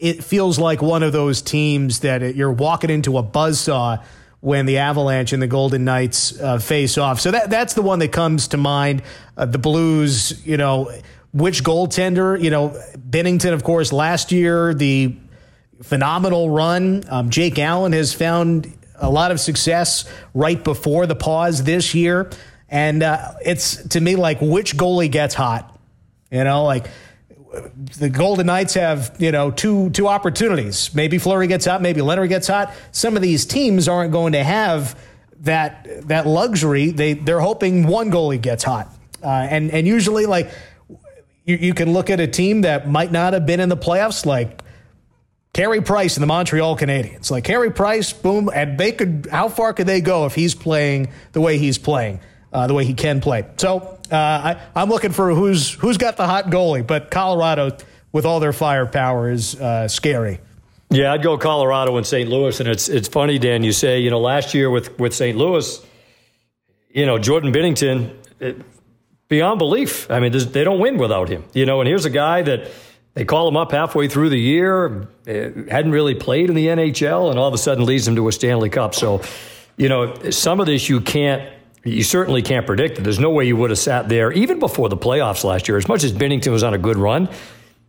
it feels like one of those teams that you're walking into a buzzsaw when the Avalanche and the Golden Knights uh, face off. So that that's the one that comes to mind. Uh, the Blues, you know which goaltender, you know, Binnington, of course, last year, the phenomenal run. Um, Jake Allen has found a lot of success right before the pause this year. And uh, it's to me like which goalie gets hot? You know, like the Golden Knights have, you know, two two opportunities. Maybe Fleury gets hot, maybe Lehner gets hot. Some of these teams aren't going to have that that luxury. They they're hoping one goalie gets hot. Uh, and and usually like you, you can look at a team that might not have been in the playoffs, like Carey Price and the Montreal Canadiens. Like Carey Price, boom, and they could. How far could they go if he's playing the way he's playing, uh, the way he can play? So uh, I, I'm looking for who's who's got the hot goalie, but Colorado with all their firepower is uh, scary. Yeah, I'd go Colorado and St. Louis, and it's it's funny, Dan. You say you know last year with with St. Louis, you know Jordan Binnington. It, beyond belief. I mean, they don't win without him. You know, and here's a guy that they call him up halfway through the year, eh, hadn't really played in the NHL, and all of a sudden leads them to a Stanley Cup. So, you know, some of this you can't. You certainly can't predict it. There's no way you would have sat there even before the playoffs last year. As much as Binnington was on a good run,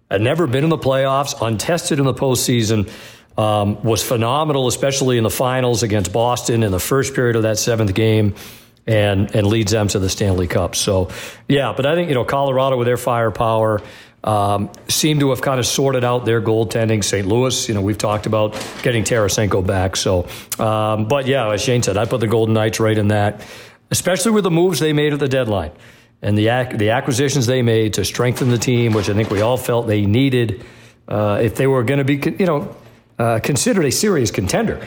had never been in the playoffs, untested in the postseason, um, was phenomenal, especially in the finals against Boston in the first period of that seventh game and and leads them to the Stanley Cup. So, yeah, but I think you know Colorado with their firepower um, seem to have kind of sorted out their goaltending. St. Louis, you know, we've talked about getting Tarasenko back. So, um, but yeah, as Shane said, I put the Golden Knights right in that, especially with the moves they made at the deadline and the ac- the acquisitions they made to strengthen the team, which I think we all felt they needed uh, if they were going to be, you know, uh, considered a serious contender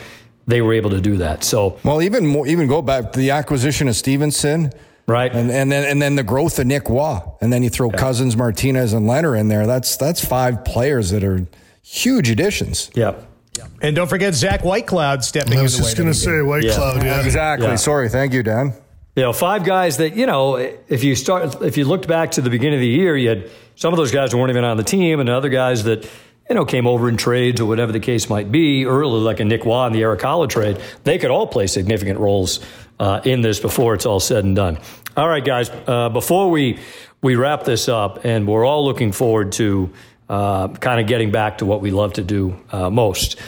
they were able to do that. So, well, even more, even go back to the acquisition of Stephenson. right, and and then and then the growth of Nic Roy, and then you throw yeah. Cousins, Martinez, and Lehner in there. That's that's five players that are huge additions. Yeah. And don't forget Zach Whitecloud stepping. I was just going to say Whitecloud. Yeah. yeah. exactly. Yeah. Sorry, thank you, Dan. You know, five guys that you know. If you start, if you looked back to the beginning of the year, you had some of those guys who weren't even on the team, and other guys that you know, came over in trades or whatever the case might be early, like a Nic Roy in the Haula trade, they could all play significant roles uh, in this before it's all said and done. All right, guys, uh, before we, we wrap this up, and we're all looking forward to uh, kind of getting back to what we love to do uh, most.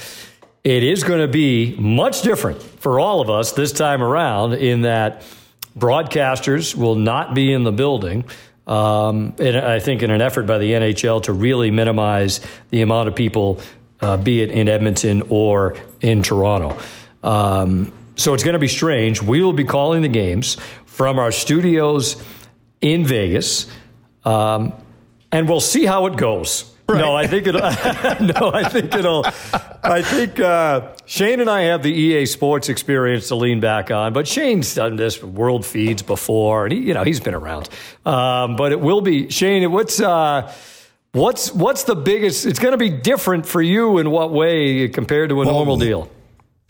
It is going to be much different for all of us this time around in that broadcasters will not be in the building. Um, and I think in an effort by the NHL to really minimize the amount of people, uh, be it in Edmonton or in Toronto. Um, so it's going to be strange. We will be calling the games from our studios in Vegas, um, and we'll see how it goes. Right. No, I think it'll. no, I think it'll. I think uh, Shane and I have the EA Sports experience to lean back on, but Shane's done this with World Feeds before, and he, you know, he's been around. Um, but it will be Shane. What's uh, what's what's the biggest? It's going to be different for you in what way compared to a well, normal deal?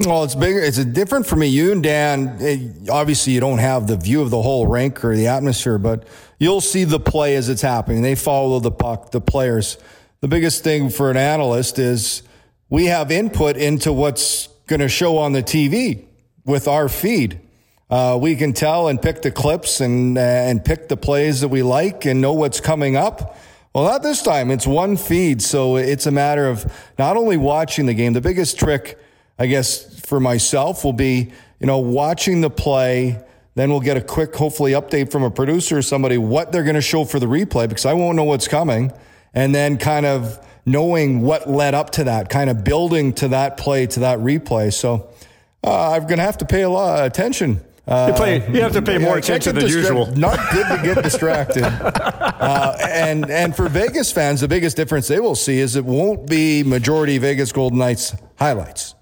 Well, it's bigger. It's different for me. You and Dan, it, obviously, you don't have the view of the whole rink or the atmosphere, but you'll see the play as it's happening. They follow the puck, the players the biggest thing for an analyst is we have input into what's going to show on the TV with our feed. Uh, we can tell and pick the clips and uh, and pick the plays that we like and know what's coming up. Well, not this time. It's one feed, so it's a matter of not only watching the game. The biggest trick, I guess, for myself will be you know watching the play. Then we'll get a quick, hopefully, update from a producer or somebody what they're going to show for the replay because I won't know what's coming and then kind of knowing what led up to that, kind of building to that play, to that replay. So uh, I'm going to have to pay a lot of attention. Uh, you, play, you, have to pay more attention than distra- usual. Not good to get distracted. uh, and and for Vegas fans, the biggest difference they will see is it won't be majority Vegas Golden Knights highlights.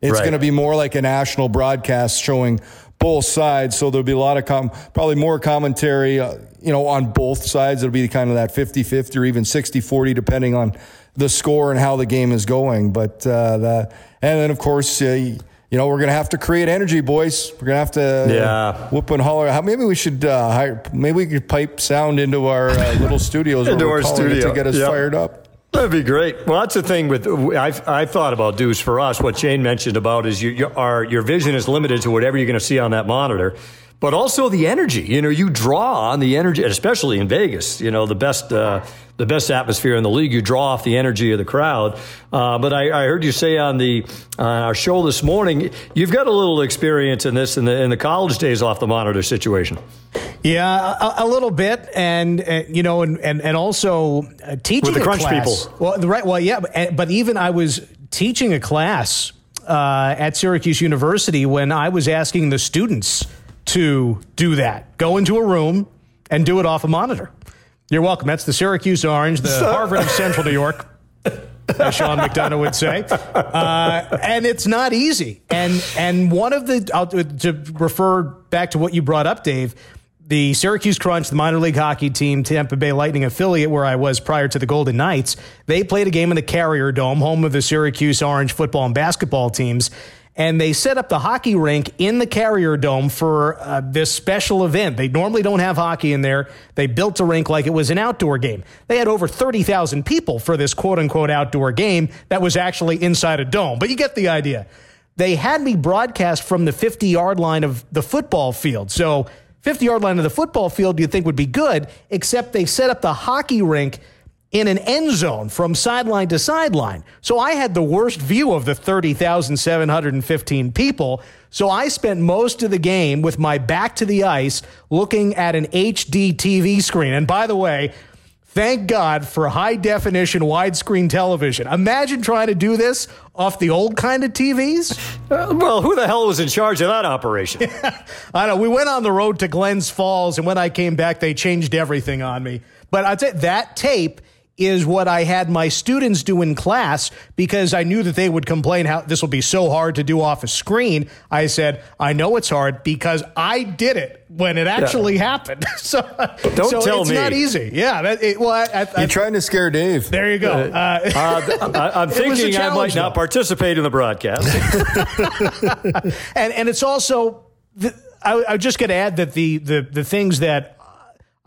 It's right. going to be more like a national broadcast showing both sides. So there'll be a lot of com- probably more commentary, uh, you know, on both sides. It'll be kind of that 50 50 or even 60 40, depending on the score and how the game is going. But, uh, the, and then, of course, uh, you know, we're going to have to create energy, boys. We're going to have to yeah. whoop and holler. How, maybe we should uh, hire, maybe we could pipe sound into our uh, little studios into our studio to get us yep. fired up. That'd be great. Well, that's the thing with I've, I've thought about Deuce for us. What Shane mentioned about is you, your, our, your vision is limited to whatever you're going to see on that monitor but also the energy. You know, you draw on the energy, especially in Vegas. You know, the best uh, the best atmosphere in the league. You draw off the energy of the crowd. Uh, but I, I, heard you say on the uh, our show this morning, you've got a little experience in this in the in the college days off the monitor situation. Yeah, a, a little bit, and uh, you know, and and, and also uh, teaching with the crunch class. people. Well, right. Well, yeah, but, but even I was teaching a class uh, at Syracuse University when I was asking the students to do that. Go into a room and do it off a monitor. You're welcome. That's the Syracuse Orange, the Harvard of Central New York, as Sean McDonough would say. Uh, and it's not easy. And and one of the I'll, to refer back to what you brought up, Dave. The Syracuse Crunch, the minor league hockey team, Tampa Bay Lightning affiliate, where I was prior to the Golden Knights, they played a game in the Carrier Dome, home of the Syracuse Orange football and basketball teams and they set up the hockey rink in the Carrier Dome for uh, this special event. They normally don't have hockey in there. They built a rink like it was an outdoor game. They had over 30,000 people for this quote unquote outdoor game that was actually inside a dome. But you get the idea. They had me broadcast from the 50 yard line of the football field. So, 50 yard line of the football field you'd think would be good, except they set up the hockey rink in an end zone from sideline to sideline. So I had the worst view of the 30,715 people. So I spent most of the game with my back to the ice looking at an HD TV screen. And by the way, thank God for high definition widescreen television. Imagine trying to do this off the old kind of TVs. Uh, well, who the hell was in charge of that operation? I know. We went on the road to Glens Falls, and when I came back, they changed everything on me. But I'd say that tape is what I had my students do in class because I knew that they would complain how this will be so hard to do off a screen. I said, I know it's hard because I did it when it actually yeah. happened. so don't so tell it's me. not easy. Yeah. That, it, well, I, I, You're trying to scare Dave. There you go. Uh, uh, I, am thinking I might not participate in the broadcast. and, and it's also, the, I, I just got to add that the, the, the things that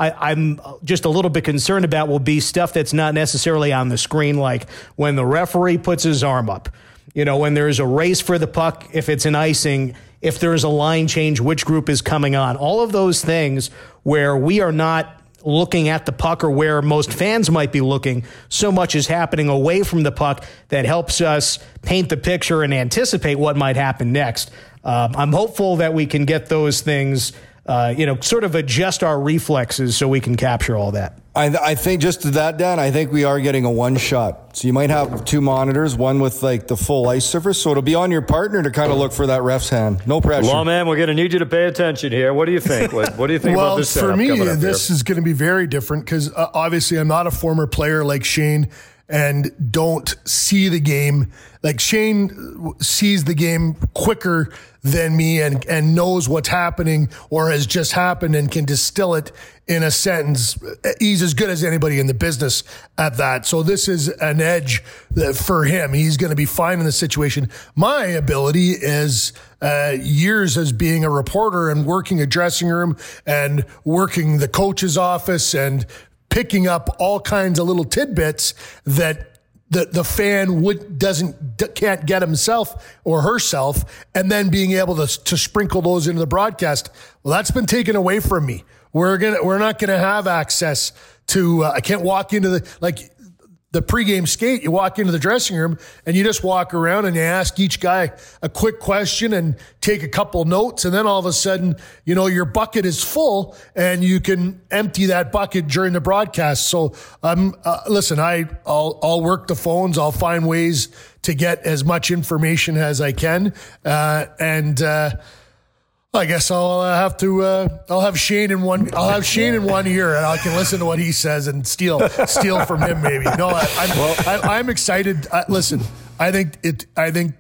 I, am just a little bit concerned about will be stuff that's not necessarily on the screen, like when the referee puts his arm up. You know, when there's a race for the puck, if it's an icing, if there's a line change, which group is coming on. All of those things where we are not looking at the puck or where most fans might be looking, so much is happening away from the puck that helps us paint the picture and anticipate what might happen next. Um, I'm hopeful that we can get those things uh, you know, sort of adjust our reflexes so we can capture all that. I, I think just to that, Dan, I think we are getting a one shot. So you might have two monitors, one with like the full ice surface. So it'll be on your partner to kind of look for that ref's hand. No pressure. Well, man, we're going to need you to pay attention here. What do you think? What, what do you think well, about this? for me, this here? is going to be very different because uh, obviously I'm not a former player like Shane and don't see the game. Like Shane sees the game quicker than me and, and knows what's happening or has just happened and can distill it in a sentence. He's as good as anybody in the business at that. So this is an edge for him. He's going to be fine in the situation. My ability is uh, years as being a reporter and working a dressing room and working the coach's office and picking up all kinds of little tidbits that the, the fan would doesn't can't get himself or herself and then being able to, to sprinkle those into the broadcast. Well that's been taken away from me. We're gonna we're not gonna have access to uh, i can't walk into the like the pregame skate, you walk into the dressing room and you just walk around and you ask each guy a quick question and take a couple notes. And then all of a sudden, you know, your bucket is full and you can empty that bucket during the broadcast. So, um, uh, listen, I, I'll, I'll work the phones. I'll find ways to get as much information as I can. Uh, and, uh, I guess I'll uh, have to. Uh, I'll have Shane in one. I'll have Shane in one ear, and I can listen to what he says and steal steal from him. Maybe no. I, I'm, well, I, am excited. I, listen, I think it. I think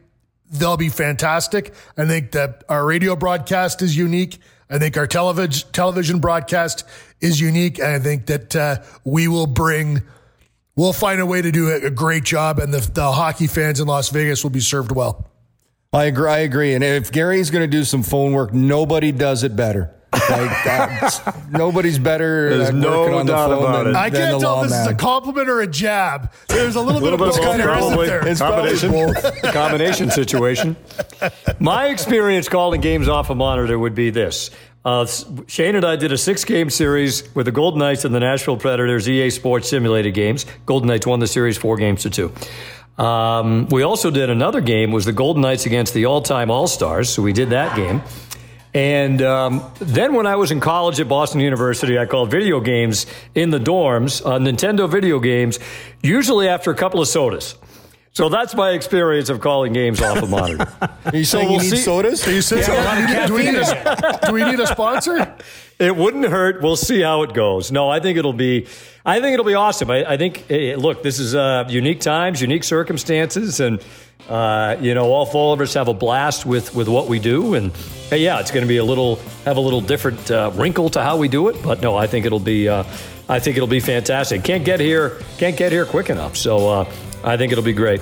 they'll be fantastic. I think that our radio broadcast is unique. I think our television television broadcast is unique, and I think that uh, we will bring. We'll find a way to do a, a great job, and the, the hockey fans in Las Vegas will be served well. I agree. I agree. And if Gary's going to do some phone work, nobody does it better. Like nobody's better. There's no on doubt the phone about than, it. I can't tell if this man. is a compliment or a jab. There's a little, a little bit, bit of both. Probably. There? It's combination. combination situation. My experience calling games off a monitor would be this. Uh, Shane and I did a six game series with the Golden Knights and the Nashville Predators EA Sports simulated games. Golden Knights won the series four games to two. Um, we also did another game was the Golden Knights against the all-time All-Stars. So we did that game. And um, then when I was in college at Boston University, I called video games in the dorms, uh, Nintendo video games, usually after a couple of sodas. So that's my experience of calling games off a monitor. Are you saying so we'll you need see. sodas? Are you saying yeah, do, we need a, do we need a sponsor? It wouldn't hurt. We'll see how it goes. No, I think it'll be I think it'll be awesome. I, I think, eh, look, this is uh, unique times, unique circumstances, and uh, you know, all four of us have a blast with with what we do, and hey, yeah, it's going to be a little have a little different uh, wrinkle to how we do it, but no, I think it'll be uh, I think it'll be fantastic. Can't get here, can't get here quick enough, so uh, I think it'll be great.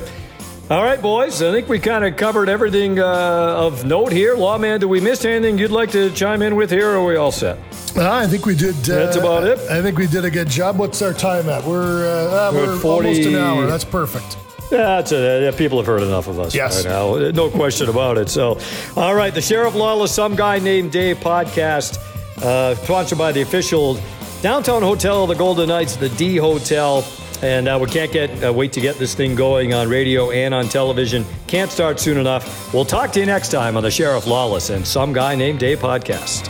All right, boys. I think we kind of covered everything uh, of note here. Lawman, do we miss anything you'd like to chime in with here, or are we all set? I think we did. Uh, That's about it. I think we did a good job. What's our time at? We're uh, we're, we're 40... almost an hour. That's perfect. Yeah, that's a, yeah, people have heard enough of us yes. right now. No question about it. So, all right, the Sheriff Lawless, some guy named Dave podcast, uh, sponsored by the official downtown hotel of the Golden Knights, the D Hotel. And uh, we can't get uh, wait to get this thing going on radio and on television. Can't start soon enough. We'll talk to you next time on the Sheriff Lawless and Some Guy Named Dave podcast.